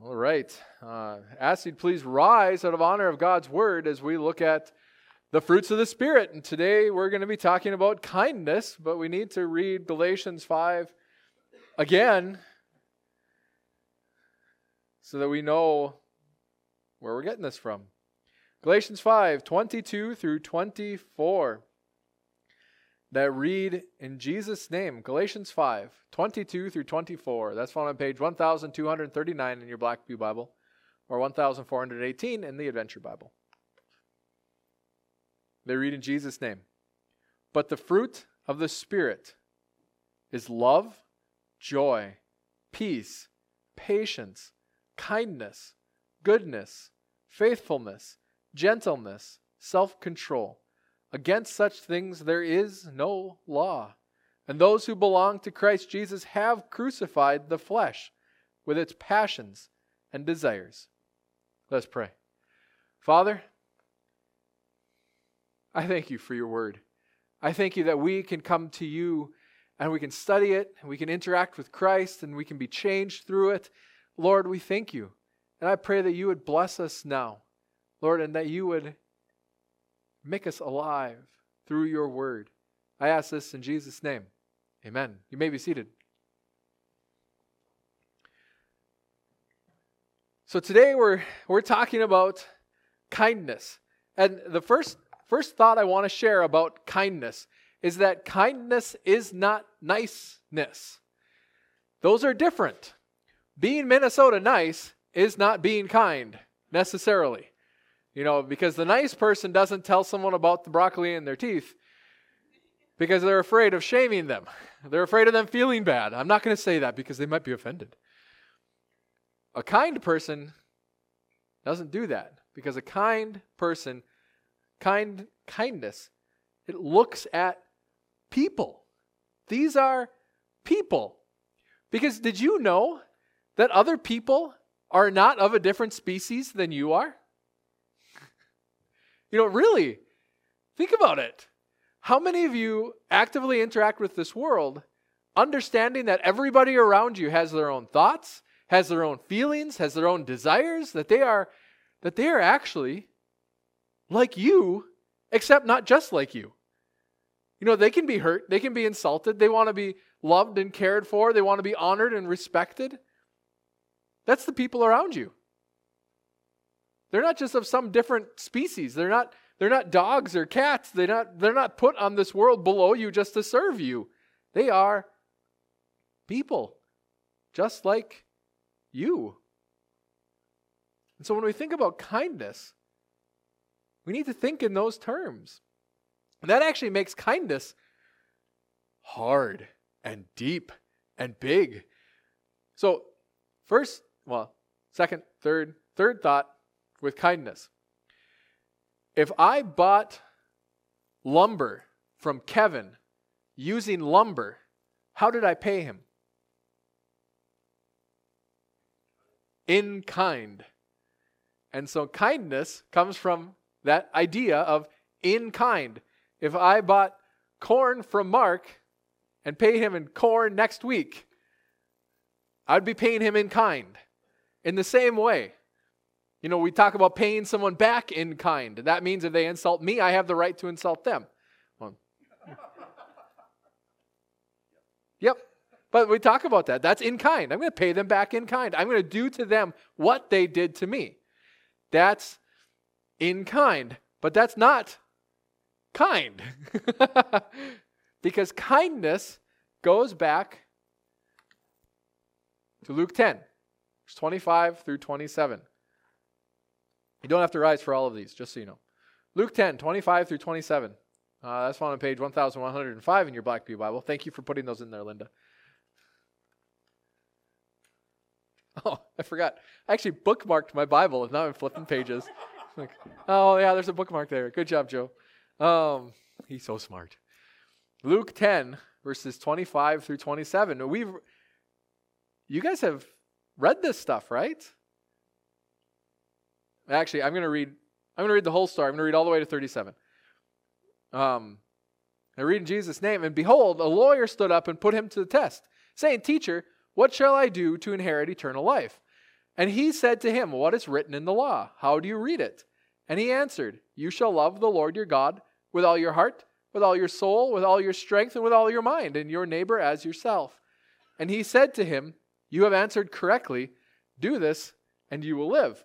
All right. Uh, ask you please rise out of honor of God's word as we look at the fruits of the Spirit. And today we're going to be talking about kindness, but we need to read Galatians 5 again so that we know where we're getting this from. Galatians 5 22 through 24 that read in Jesus' name. Galatians 5, 22 through 24. That's found on page 1239 in your Black Pew Bible or 1418 in the Adventure Bible. They read in Jesus' name. But the fruit of the Spirit is love, joy, peace, patience, kindness, goodness, faithfulness, gentleness, self control. Against such things there is no law. And those who belong to Christ Jesus have crucified the flesh with its passions and desires. Let's pray. Father, I thank you for your word. I thank you that we can come to you and we can study it and we can interact with Christ and we can be changed through it. Lord, we thank you. And I pray that you would bless us now, Lord, and that you would Make us alive through your word. I ask this in Jesus' name. Amen. You may be seated. So today we're we're talking about kindness. And the first first thought I want to share about kindness is that kindness is not niceness. Those are different. Being Minnesota nice is not being kind necessarily. You know, because the nice person doesn't tell someone about the broccoli in their teeth because they're afraid of shaming them. They're afraid of them feeling bad. I'm not going to say that because they might be offended. A kind person doesn't do that because a kind person, kind kindness, it looks at people. These are people. Because did you know that other people are not of a different species than you are? You know, really, think about it. How many of you actively interact with this world understanding that everybody around you has their own thoughts, has their own feelings, has their own desires, that they are that they are actually like you, except not just like you. You know, they can be hurt, they can be insulted, they want to be loved and cared for, they want to be honored and respected. That's the people around you. They're not just of some different species. They're not, they're not dogs or cats. They're not, they're not put on this world below you just to serve you. They are people, just like you. And so when we think about kindness, we need to think in those terms. And that actually makes kindness hard and deep and big. So, first, well, second, third, third thought with kindness. If I bought lumber from Kevin using lumber, how did I pay him? In kind. And so kindness comes from that idea of in kind. If I bought corn from Mark and pay him in corn next week, I'd be paying him in kind. In the same way, you know, we talk about paying someone back in kind. That means if they insult me, I have the right to insult them. Well, yep. But we talk about that. That's in kind. I'm going to pay them back in kind. I'm going to do to them what they did to me. That's in kind. But that's not kind. because kindness goes back to Luke 10, verse 25 through 27. You don't have to rise for all of these, just so you know. Luke 10, 25 through 27. Uh, that's found on page 1105 in your Black Pew Bible. Thank you for putting those in there, Linda. Oh, I forgot. I actually bookmarked my Bible, and now I'm flipping pages. like, oh, yeah, there's a bookmark there. Good job, Joe. Um, he's so smart. Luke 10, verses 25 through 27. We've, you guys have read this stuff, right? Actually, I'm going to read. I'm going to read the whole story. I'm going to read all the way to 37. Um, I read in Jesus' name, and behold, a lawyer stood up and put him to the test, saying, "Teacher, what shall I do to inherit eternal life?" And he said to him, What is written in the law? How do you read it? And he answered, You shall love the Lord your God with all your heart, with all your soul, with all your strength, and with all your mind, and your neighbor as yourself. And he said to him, You have answered correctly. Do this, and you will live.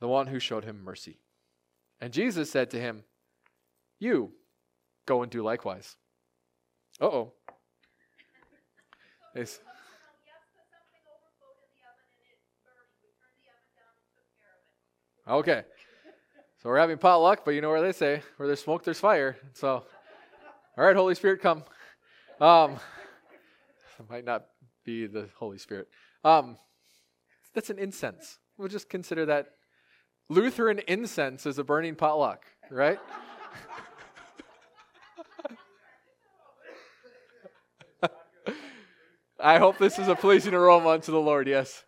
The one who showed him mercy. And Jesus said to him, You go and do likewise. Uh oh. Okay. So we're having potluck, but you know where they say, where there's smoke, there's fire. So, all right, Holy Spirit, come. Um, it might not be the Holy Spirit. Um, that's an incense. We'll just consider that Lutheran incense is a burning potluck, right? I hope this is a pleasing aroma unto the Lord, yes.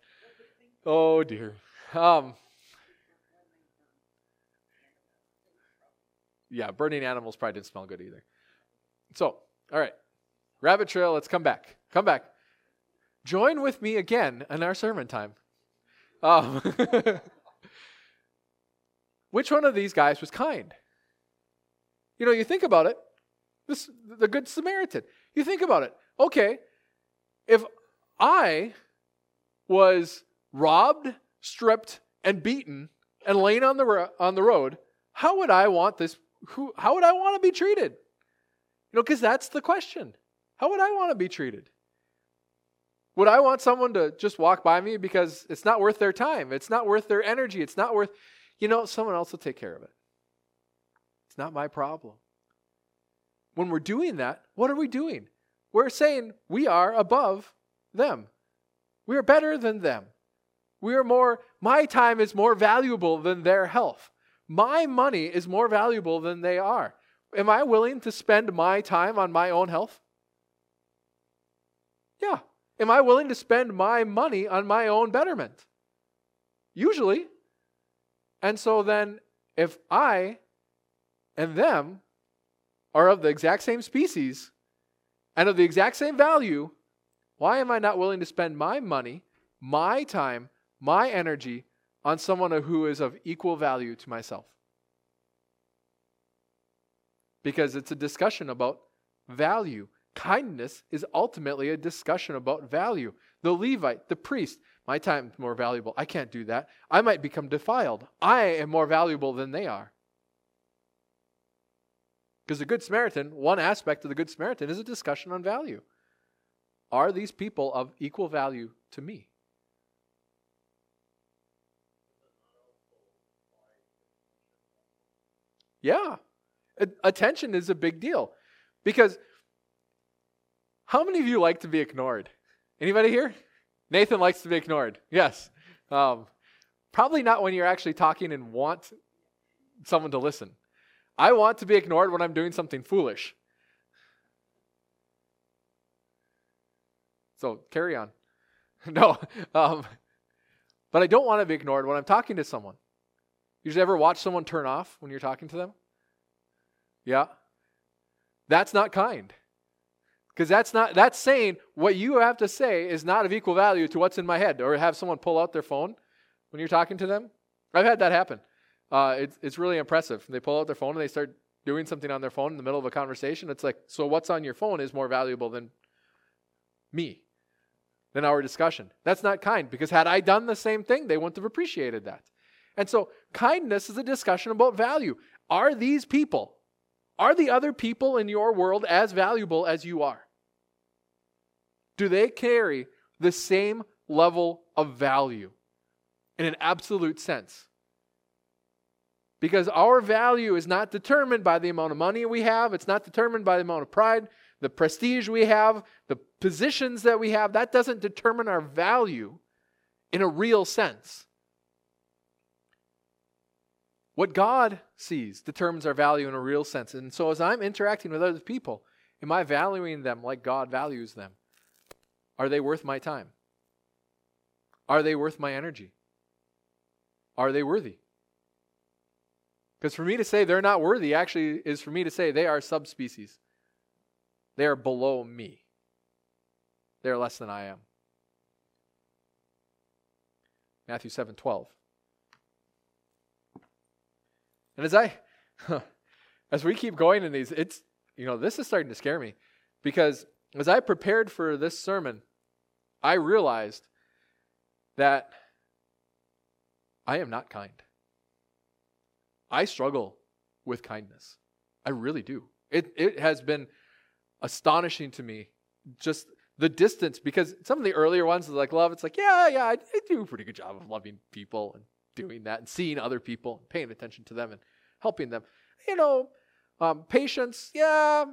Oh, dear. Um, yeah, burning animals probably didn't smell good either. So, all right, rabbit trail. Let's come back. Come back. Join with me again in our sermon time. Um, which one of these guys was kind? You know, you think about it. This the good Samaritan. You think about it. Okay, if I was robbed, stripped, and beaten and laying on the on the road, how would I want this who, how would I want to be treated? You know, because that's the question. How would I want to be treated? Would I want someone to just walk by me because it's not worth their time? It's not worth their energy. It's not worth, you know, someone else will take care of it. It's not my problem. When we're doing that, what are we doing? We're saying we are above them. We are better than them. We are more, my time is more valuable than their health. My money is more valuable than they are. Am I willing to spend my time on my own health? Yeah. Am I willing to spend my money on my own betterment? Usually. And so then, if I and them are of the exact same species and of the exact same value, why am I not willing to spend my money, my time, my energy on someone who is of equal value to myself. Because it's a discussion about value. Kindness is ultimately a discussion about value. The Levite, the priest, my time is more valuable. I can't do that. I might become defiled. I am more valuable than they are. Because the Good Samaritan, one aspect of the Good Samaritan is a discussion on value. Are these people of equal value to me? Yeah. Attention is a big deal. Because how many of you like to be ignored? Anybody here? Nathan likes to be ignored. Yes. Um, probably not when you're actually talking and want someone to listen. I want to be ignored when I'm doing something foolish. So carry on. no. Um, but I don't want to be ignored when I'm talking to someone. You ever watch someone turn off when you're talking to them? Yeah. That's not kind. Because that's not that's saying what you have to say is not of equal value to what's in my head, or have someone pull out their phone when you're talking to them. I've had that happen. Uh, it's it's really impressive. They pull out their phone and they start doing something on their phone in the middle of a conversation. It's like, so what's on your phone is more valuable than me, than our discussion. That's not kind because had I done the same thing, they wouldn't have appreciated that. And so, kindness is a discussion about value. Are these people, are the other people in your world as valuable as you are? Do they carry the same level of value in an absolute sense? Because our value is not determined by the amount of money we have, it's not determined by the amount of pride, the prestige we have, the positions that we have. That doesn't determine our value in a real sense. What God sees determines our value in a real sense. And so as I'm interacting with other people, am I valuing them like God values them? Are they worth my time? Are they worth my energy? Are they worthy? Because for me to say they're not worthy actually is for me to say they are subspecies. They are below me. They are less than I am. Matthew 7 12. And as I as we keep going in these, it's you know, this is starting to scare me because as I prepared for this sermon, I realized that I am not kind. I struggle with kindness. I really do. It, it has been astonishing to me just the distance because some of the earlier ones like love it's like yeah yeah I, I, do a pretty good job of loving people and doing that and seeing other people paying attention to them and helping them you know um, patience yeah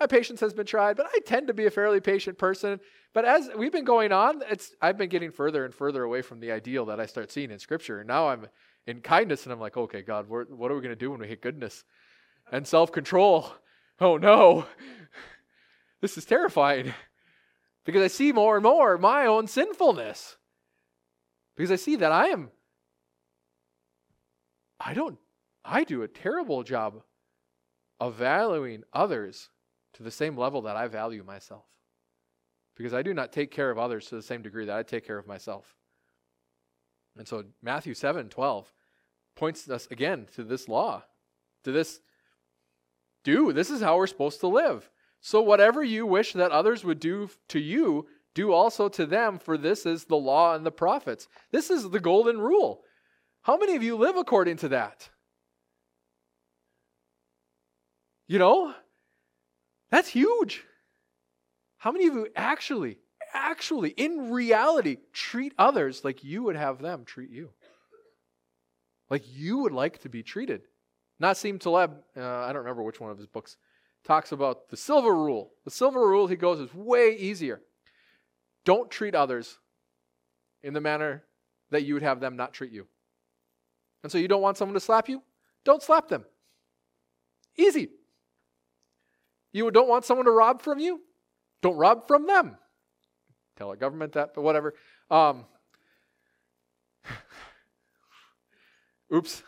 my patience has been tried but i tend to be a fairly patient person but as we've been going on it's i've been getting further and further away from the ideal that i start seeing in scripture and now i'm in kindness. And I'm like, okay, God, what are we going to do when we hit goodness and self control? Oh no, this is terrifying because I see more and more my own sinfulness. Because I see that I am, I don't, I do a terrible job of valuing others to the same level that I value myself. Because I do not take care of others to the same degree that I take care of myself. And so Matthew 7 12 points us again to this law, to this do. This is how we're supposed to live. So, whatever you wish that others would do to you, do also to them, for this is the law and the prophets. This is the golden rule. How many of you live according to that? You know, that's huge. How many of you actually, actually, in reality, treat others like you would have them treat you? like you would like to be treated. Nassim Taleb, uh, I don't remember which one of his books, talks about the silver rule. The silver rule, he goes, is way easier. Don't treat others in the manner that you would have them not treat you. And so you don't want someone to slap you? Don't slap them. Easy. You don't want someone to rob from you? Don't rob from them. Tell our government that, but whatever. Um, Oops.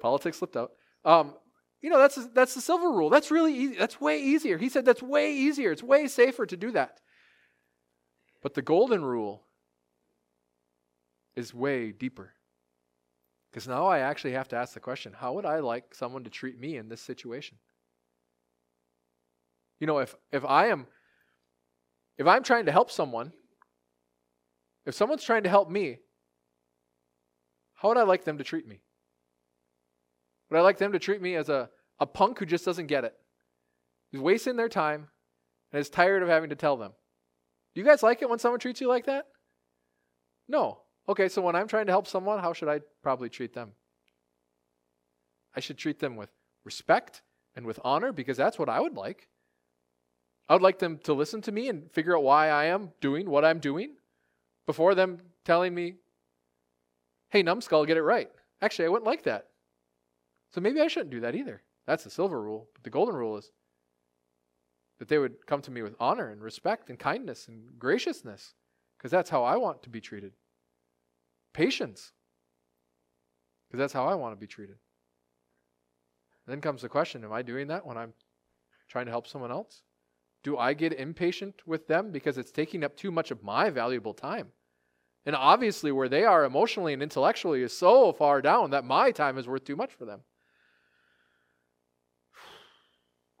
Politics slipped out. Um, you know, that's, that's the silver rule. That's really easy. That's way easier. He said that's way easier. It's way safer to do that. But the golden rule is way deeper. Because now I actually have to ask the question how would I like someone to treat me in this situation? You know, if, if I am if I'm trying to help someone, if someone's trying to help me, how would I like them to treat me? Would I like them to treat me as a, a punk who just doesn't get it? Who's wasting their time and is tired of having to tell them. Do you guys like it when someone treats you like that? No. Okay, so when I'm trying to help someone, how should I probably treat them? I should treat them with respect and with honor because that's what I would like. I would like them to listen to me and figure out why I am doing what I'm doing before them telling me hey, numbskull, get it right. Actually, I wouldn't like that. So maybe I shouldn't do that either. That's the silver rule. But the golden rule is that they would come to me with honor and respect and kindness and graciousness, because that's how I want to be treated. Patience, because that's how I want to be treated. Then comes the question Am I doing that when I'm trying to help someone else? Do I get impatient with them because it's taking up too much of my valuable time? And obviously, where they are emotionally and intellectually is so far down that my time is worth too much for them.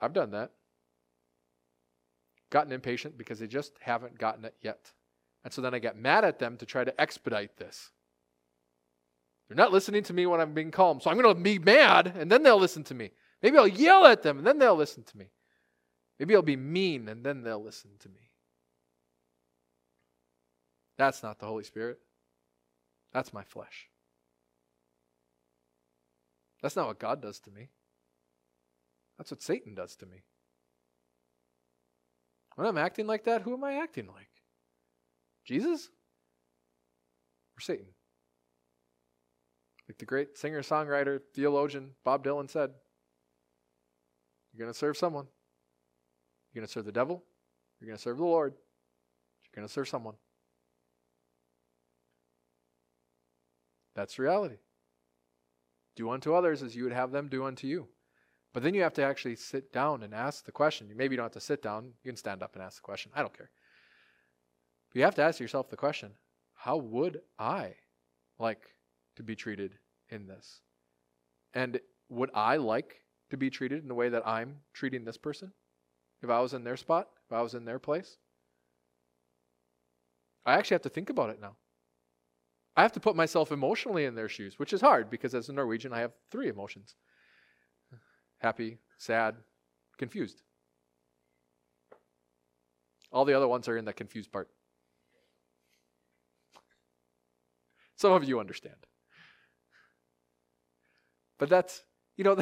I've done that. Gotten impatient because they just haven't gotten it yet. And so then I get mad at them to try to expedite this. They're not listening to me when I'm being calm. So I'm going to be mad and then they'll listen to me. Maybe I'll yell at them and then they'll listen to me. Maybe I'll be mean and then they'll listen to me. That's not the Holy Spirit. That's my flesh. That's not what God does to me. That's what Satan does to me. When I'm acting like that, who am I acting like? Jesus? Or Satan? Like the great singer, songwriter, theologian Bob Dylan said, you're going to serve someone. You're going to serve the devil. You're going to serve the Lord. You're going to serve someone. That's reality. Do unto others as you would have them do unto you. But then you have to actually sit down and ask the question. Maybe you don't have to sit down. You can stand up and ask the question. I don't care. But you have to ask yourself the question how would I like to be treated in this? And would I like to be treated in the way that I'm treating this person? If I was in their spot, if I was in their place? I actually have to think about it now. I have to put myself emotionally in their shoes, which is hard because as a Norwegian, I have three emotions happy, sad, confused. All the other ones are in the confused part. Some of you understand. But that's, you know,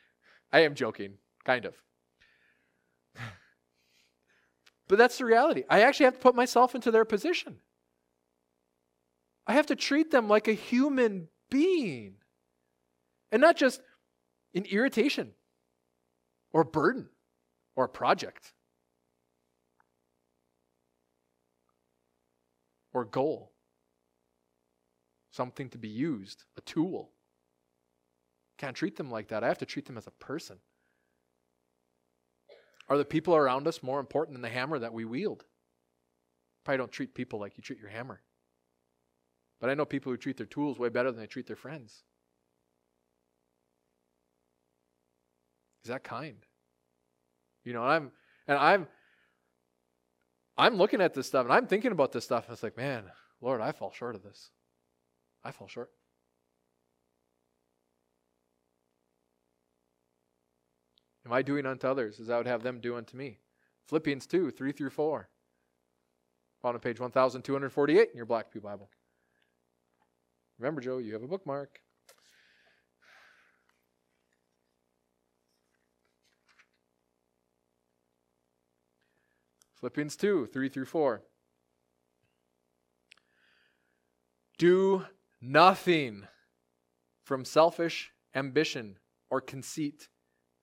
I am joking, kind of. But that's the reality. I actually have to put myself into their position. I have to treat them like a human being and not just an irritation or a burden or a project or a goal, something to be used, a tool. Can't treat them like that. I have to treat them as a person. Are the people around us more important than the hammer that we wield? Probably don't treat people like you treat your hammer. But I know people who treat their tools way better than they treat their friends. Is that kind? You know, I'm and I'm I'm looking at this stuff and I'm thinking about this stuff and it's like, man, Lord, I fall short of this. I fall short. Am I doing unto others as I would have them do unto me? Philippians 2, 3 through 4. On page 1248 in your Black Pew Bible. Remember, Joe, you have a bookmark. Philippians 2 3 through 4. Do nothing from selfish ambition or conceit,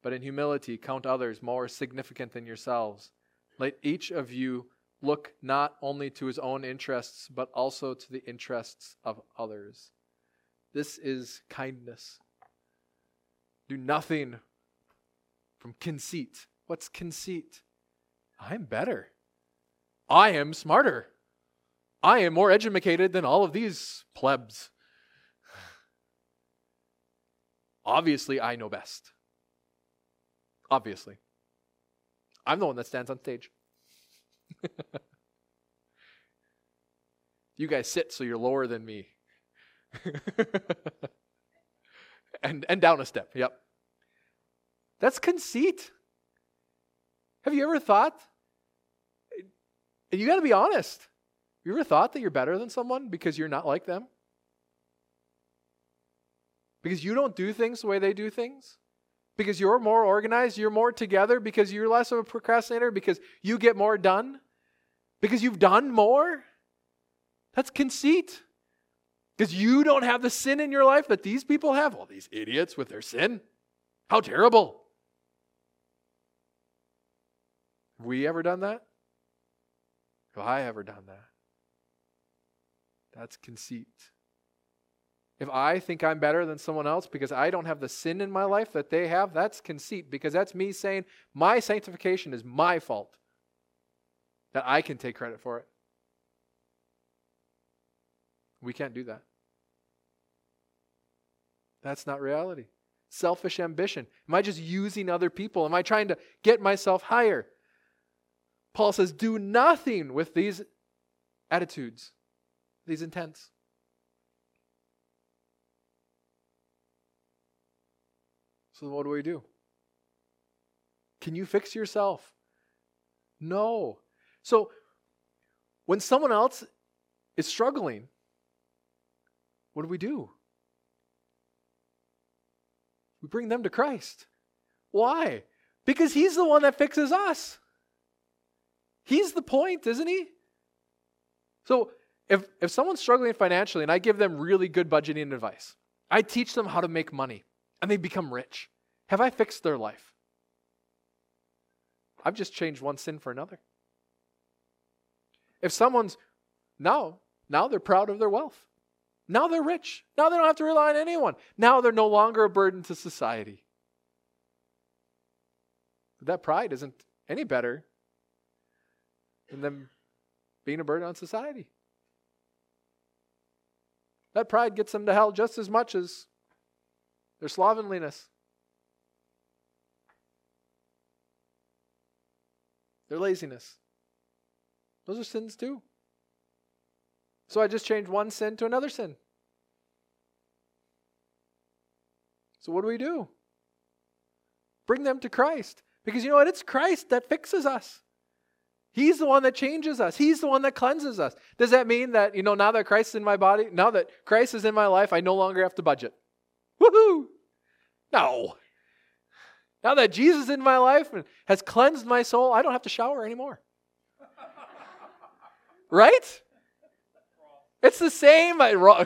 but in humility count others more significant than yourselves. Let each of you look not only to his own interests, but also to the interests of others. This is kindness. Do nothing from conceit. What's conceit? I'm better. I am smarter. I am more educated than all of these plebs. Obviously, I know best. Obviously. I'm the one that stands on stage. you guys sit so you're lower than me. and and down a step. Yep. That's conceit. Have you ever thought? You got to be honest. You ever thought that you're better than someone because you're not like them? Because you don't do things the way they do things? Because you're more organized, you're more together, because you're less of a procrastinator, because you get more done? Because you've done more? That's conceit. Because you don't have the sin in your life that these people have. All these idiots with their sin. How terrible. Have we ever done that? Have I ever done that? That's conceit. If I think I'm better than someone else because I don't have the sin in my life that they have, that's conceit because that's me saying my sanctification is my fault that I can take credit for it. We can't do that. That's not reality. Selfish ambition. Am I just using other people? Am I trying to get myself higher? Paul says, do nothing with these attitudes, these intents. So what do we do? Can you fix yourself? No. So when someone else is struggling, what do we do? We bring them to Christ. Why? Because He's the one that fixes us. He's the point, isn't He? So if, if someone's struggling financially and I give them really good budgeting advice, I teach them how to make money and they become rich, have I fixed their life? I've just changed one sin for another. If someone's now, now they're proud of their wealth. Now they're rich. Now they don't have to rely on anyone. Now they're no longer a burden to society. But that pride isn't any better than them being a burden on society. That pride gets them to hell just as much as their slovenliness. Their laziness. Those are sins too. So I just changed one sin to another sin. So what do we do? Bring them to Christ. Because you know what? It's Christ that fixes us. He's the one that changes us. He's the one that cleanses us. Does that mean that, you know, now that Christ is in my body, now that Christ is in my life, I no longer have to budget? Woohoo! No. Now that Jesus is in my life and has cleansed my soul, I don't have to shower anymore. right? It's the same. I,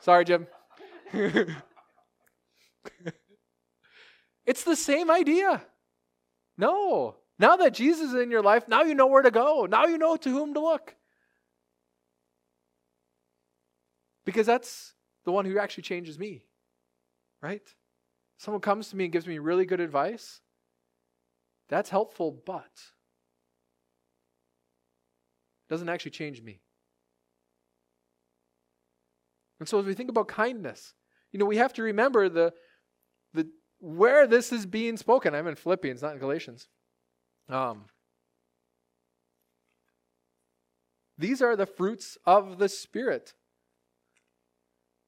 sorry, Jim. it's the same idea. No. Now that Jesus is in your life, now you know where to go. Now you know to whom to look. Because that's the one who actually changes me. Right? Someone comes to me and gives me really good advice. That's helpful, but it doesn't actually change me. And so as we think about kindness, you know, we have to remember the the where this is being spoken. I'm in Philippians, not in Galatians. Um, these are the fruits of the Spirit.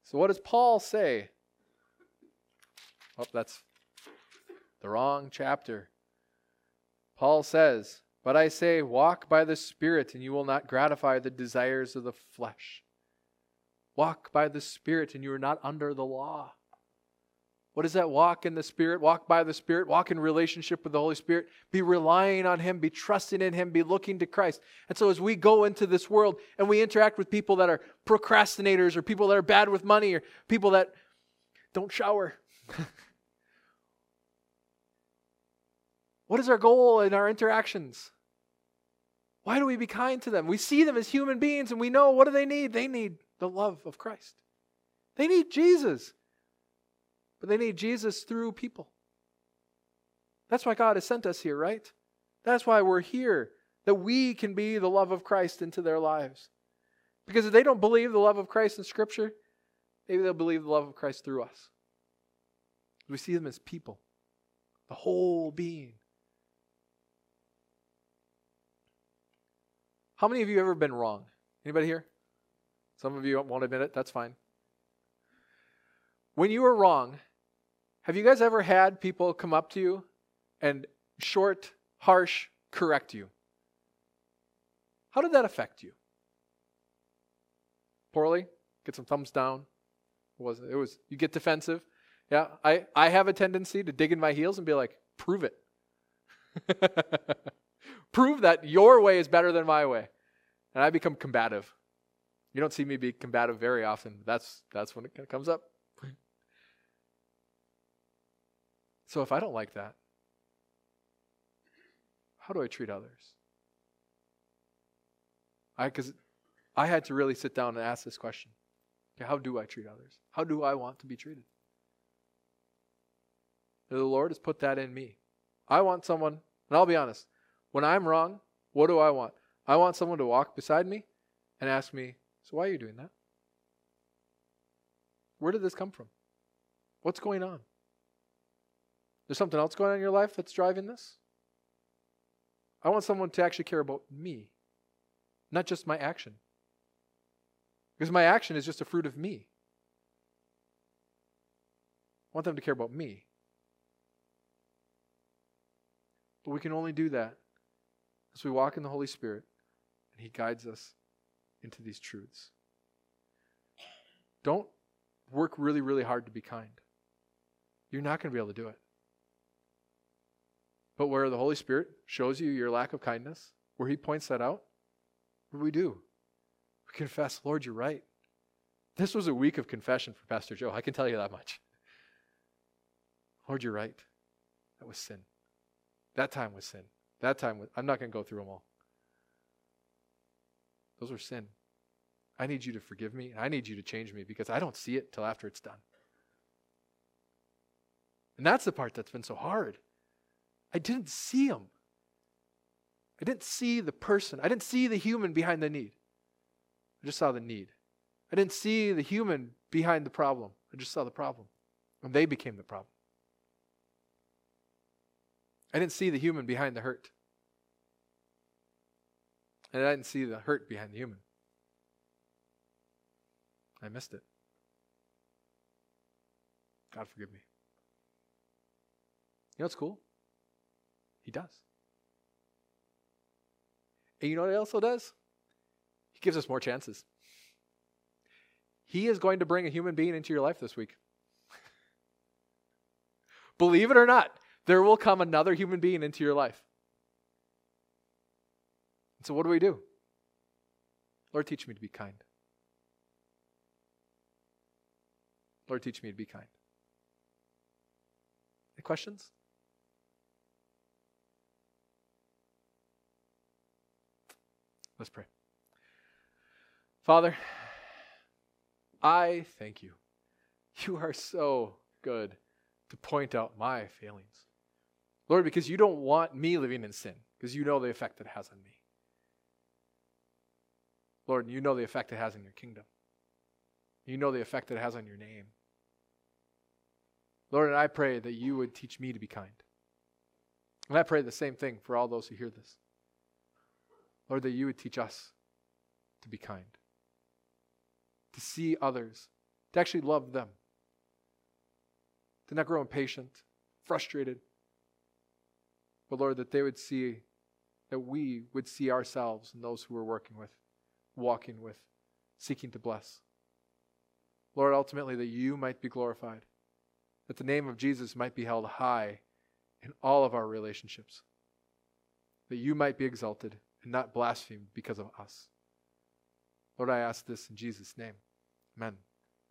So, what does Paul say? Oh, that's the wrong chapter. Paul says, But I say, walk by the Spirit, and you will not gratify the desires of the flesh. Walk by the Spirit, and you are not under the law. What is that? Walk in the Spirit, walk by the Spirit, walk in relationship with the Holy Spirit, be relying on Him, be trusting in Him, be looking to Christ. And so as we go into this world and we interact with people that are procrastinators or people that are bad with money or people that don't shower, what is our goal in our interactions? Why do we be kind to them? We see them as human beings and we know what do they need? They need the love of Christ. They need Jesus. But they need Jesus through people. That's why God has sent us here, right? That's why we're here, that we can be the love of Christ into their lives. Because if they don't believe the love of Christ in Scripture, maybe they'll believe the love of Christ through us. We see them as people, the whole being. How many of you ever been wrong? Anybody here? Some of you won't admit it. That's fine. When you were wrong, have you guys ever had people come up to you and short, harsh, correct you? How did that affect you? Poorly? Get some thumbs down? It was it? Was you get defensive. Yeah, I, I have a tendency to dig in my heels and be like, prove it. prove that your way is better than my way. And I become combative. You don't see me be combative very often. That's that's when it comes up. So if I don't like that, how do I treat others? I because I had to really sit down and ask this question. Okay, how do I treat others? How do I want to be treated? The Lord has put that in me. I want someone, and I'll be honest, when I'm wrong, what do I want? I want someone to walk beside me and ask me, So why are you doing that? Where did this come from? What's going on? There's something else going on in your life that's driving this? I want someone to actually care about me, not just my action. Because my action is just a fruit of me. I want them to care about me, But we can only do that as we walk in the Holy Spirit and He guides us into these truths. Don't work really, really hard to be kind. You're not going to be able to do it. But where the Holy Spirit shows you your lack of kindness, where He points that out, what do we do? We confess, Lord, you're right. This was a week of confession for Pastor Joe. I can tell you that much. Lord, you're right. That was sin. That time was sin. That time was, I'm not going to go through them all. Those were sin. I need you to forgive me. I need you to change me because I don't see it till after it's done. And that's the part that's been so hard. I didn't see him. I didn't see the person. I didn't see the human behind the need. I just saw the need. I didn't see the human behind the problem. I just saw the problem. And they became the problem. I didn't see the human behind the hurt. And I didn't see the hurt behind the human. I missed it. God forgive me. You know what's cool? He does. And you know what he also does? He gives us more chances. He is going to bring a human being into your life this week. Believe it or not, there will come another human being into your life. And so, what do we do? Lord, teach me to be kind. Lord, teach me to be kind. Any questions? Let's pray. Father, I thank you. You are so good to point out my failings. Lord, because you don't want me living in sin, because you know the effect it has on me. Lord, you know the effect it has on your kingdom. You know the effect it has on your name. Lord, and I pray that you would teach me to be kind. And I pray the same thing for all those who hear this. Lord, that you would teach us to be kind, to see others, to actually love them, to not grow impatient, frustrated, but Lord, that they would see, that we would see ourselves and those who we're working with, walking with, seeking to bless. Lord, ultimately, that you might be glorified, that the name of Jesus might be held high in all of our relationships, that you might be exalted and not blasphemed because of us. Lord, I ask this in Jesus' name. Amen.